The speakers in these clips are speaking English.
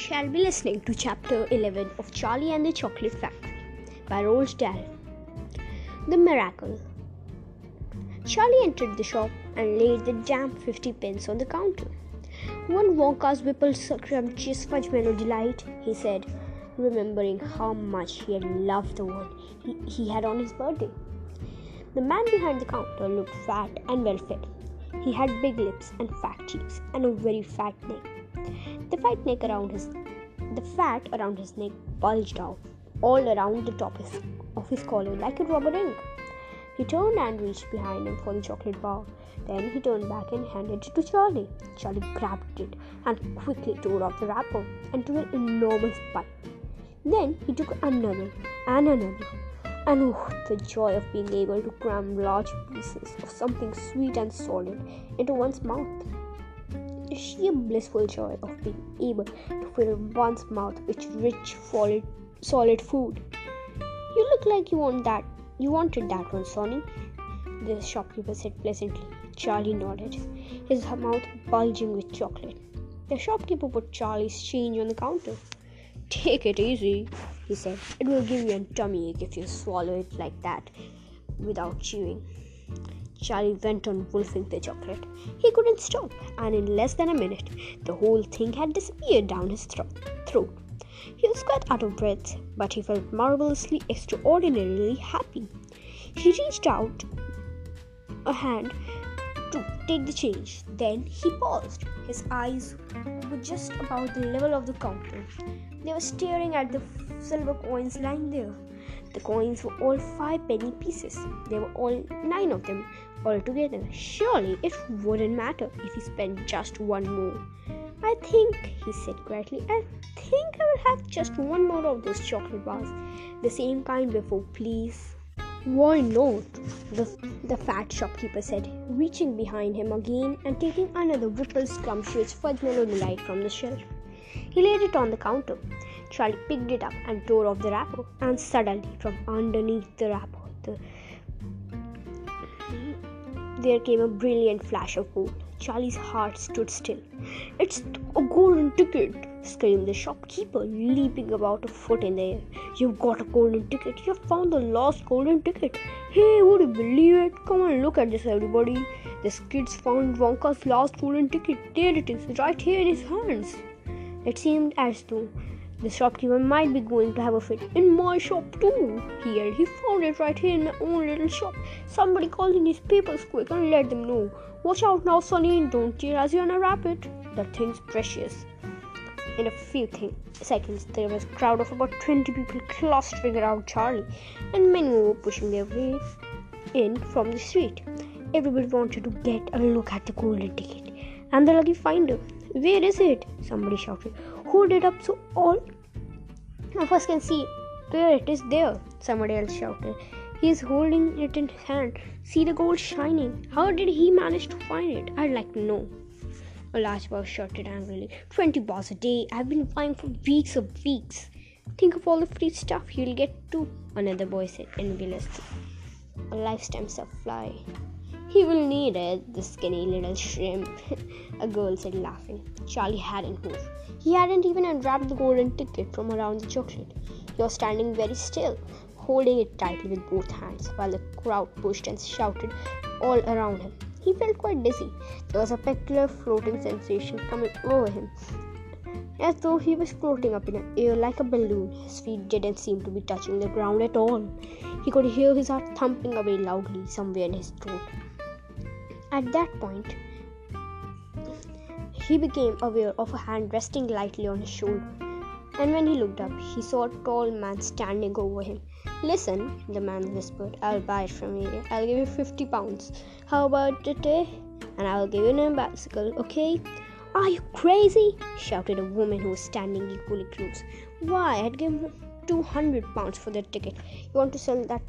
shall be listening to chapter 11 of Charlie and the Chocolate Factory by Roald Dahl. The Miracle. Charlie entered the shop and laid the damp 50 pence on the counter. One Wonka's Whipple scrumptious fudgemallow delight, he said, remembering how much he had loved the one he, he had on his birthday. The man behind the counter looked fat and well fed. He had big lips and fat cheeks and a very fat neck. The fat neck around his the fat around his neck bulged out all around the top of his collar like a rubber ring. He turned and reached behind him for the chocolate bar. Then he turned back and handed it to Charlie. Charlie grabbed it and quickly tore off the wrapper and took an enormous bite. Then he took another and another. And oh, the joy of being able to cram large pieces of something sweet and solid into one's mouth sheer blissful joy of being able to fill one's mouth with rich, solid, solid food. You look like you want that. You wanted that one, Sonny. The shopkeeper said pleasantly. Charlie nodded, his mouth bulging with chocolate. The shopkeeper put Charlie's change on the counter. Take it easy, he said. It will give you a tummy ache if you swallow it like that without chewing. Charlie went on wolfing the chocolate. He couldn't stop, and in less than a minute, the whole thing had disappeared down his throat. He was quite out of breath, but he felt marvelously extraordinarily happy. He reached out a hand to take the change. Then he paused. His eyes were just about the level of the counter. They were staring at the silver coins lying there. The coins were all five penny pieces. There were all nine of them altogether. Surely it wouldn't matter if he spent just one more. I think, he said quietly, I think I will have just one more of those chocolate bars. The same kind before, please. Why not? The, the fat shopkeeper said, reaching behind him again and taking another Whipple scrumptious fudgemallow delight from the shelf. He laid it on the counter. Charlie picked it up and tore off the wrapper, and suddenly, from underneath the wrapper, the, there came a brilliant flash of gold. Charlie's heart stood still. It's a golden ticket, screamed the shopkeeper, leaping about a foot in the air. You've got a golden ticket. You've found the lost golden ticket. Hey, would you believe it? Come and look at this, everybody. This kid's found Wonka's lost golden ticket. There it is, right here in his hands. It seemed as though the shopkeeper might be going to have a fit in my shop too. Here, he found it right here in my own little shop. Somebody call in his papers quick and let them know. Watch out now, Sonny, and don't tear as you unwrap it. The thing's precious. In a few th- seconds, there was a crowd of about 20 people clustering around Charlie, and many were pushing their way in from the street. Everybody wanted to get a look at the golden ticket and the lucky finder. Where is it? Somebody shouted. Hold it up so all of us can see. There it is there, somebody else shouted. He is holding it in his hand. See the gold shining. How did he manage to find it? I'd like to know. A large boy shouted angrily. Twenty bars a day. I've been buying for weeks of weeks. Think of all the free stuff you'll get too, another boy said enviously. A lifetime supply. He will need it, the skinny little shrimp, a girl said laughing. Charlie hadn't moved. He hadn't even unwrapped the golden ticket from around the chocolate. He was standing very still, holding it tightly with both hands, while the crowd pushed and shouted all around him. He felt quite dizzy. There was a peculiar floating sensation coming over him, as though he was floating up in the air like a balloon. His feet didn't seem to be touching the ground at all. He could hear his heart thumping away loudly somewhere in his throat. At that point, he became aware of a hand resting lightly on his shoulder. And when he looked up, he saw a tall man standing over him. Listen, the man whispered, I'll buy it from you. I'll give you 50 pounds. How about it, eh? And I'll give you a bicycle, okay? Are you crazy? shouted a woman who was standing equally close. Why, I'd give 200 pounds for that ticket. You want to sell that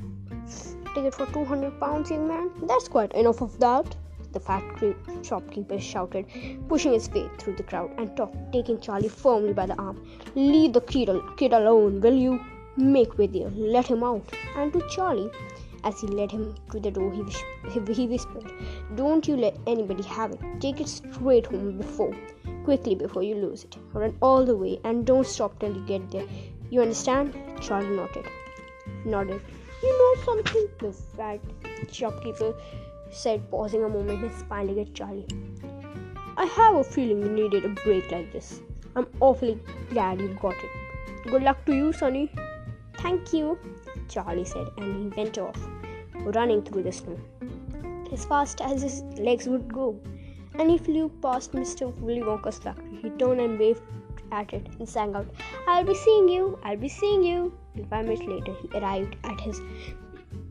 ticket for 200 pounds, young man? That's quite enough of that the fat shopkeeper shouted, pushing his way through the crowd and talk, taking Charlie firmly by the arm. Leave the kid, kid alone, will you? Make way there, let him out. And to Charlie, as he led him to the door, he, he whispered, Don't you let anybody have it. Take it straight home before quickly before you lose it. Run all the way and don't stop till you get there. You understand? Charlie nodded. Nodded. You know something? The fat shopkeeper said, pausing a moment and smiling at Charlie. I have a feeling you needed a break like this. I'm awfully glad you got it. Good luck to you, Sonny. Thank you, Charlie said, and he went off, running through the snow as fast as his legs would go. And he flew past Mr. Willy Wonka's factory. He turned and waved at it and sang out, I'll be seeing you, I'll be seeing you. And five minutes later, he arrived at his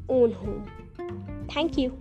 own home. Thank you.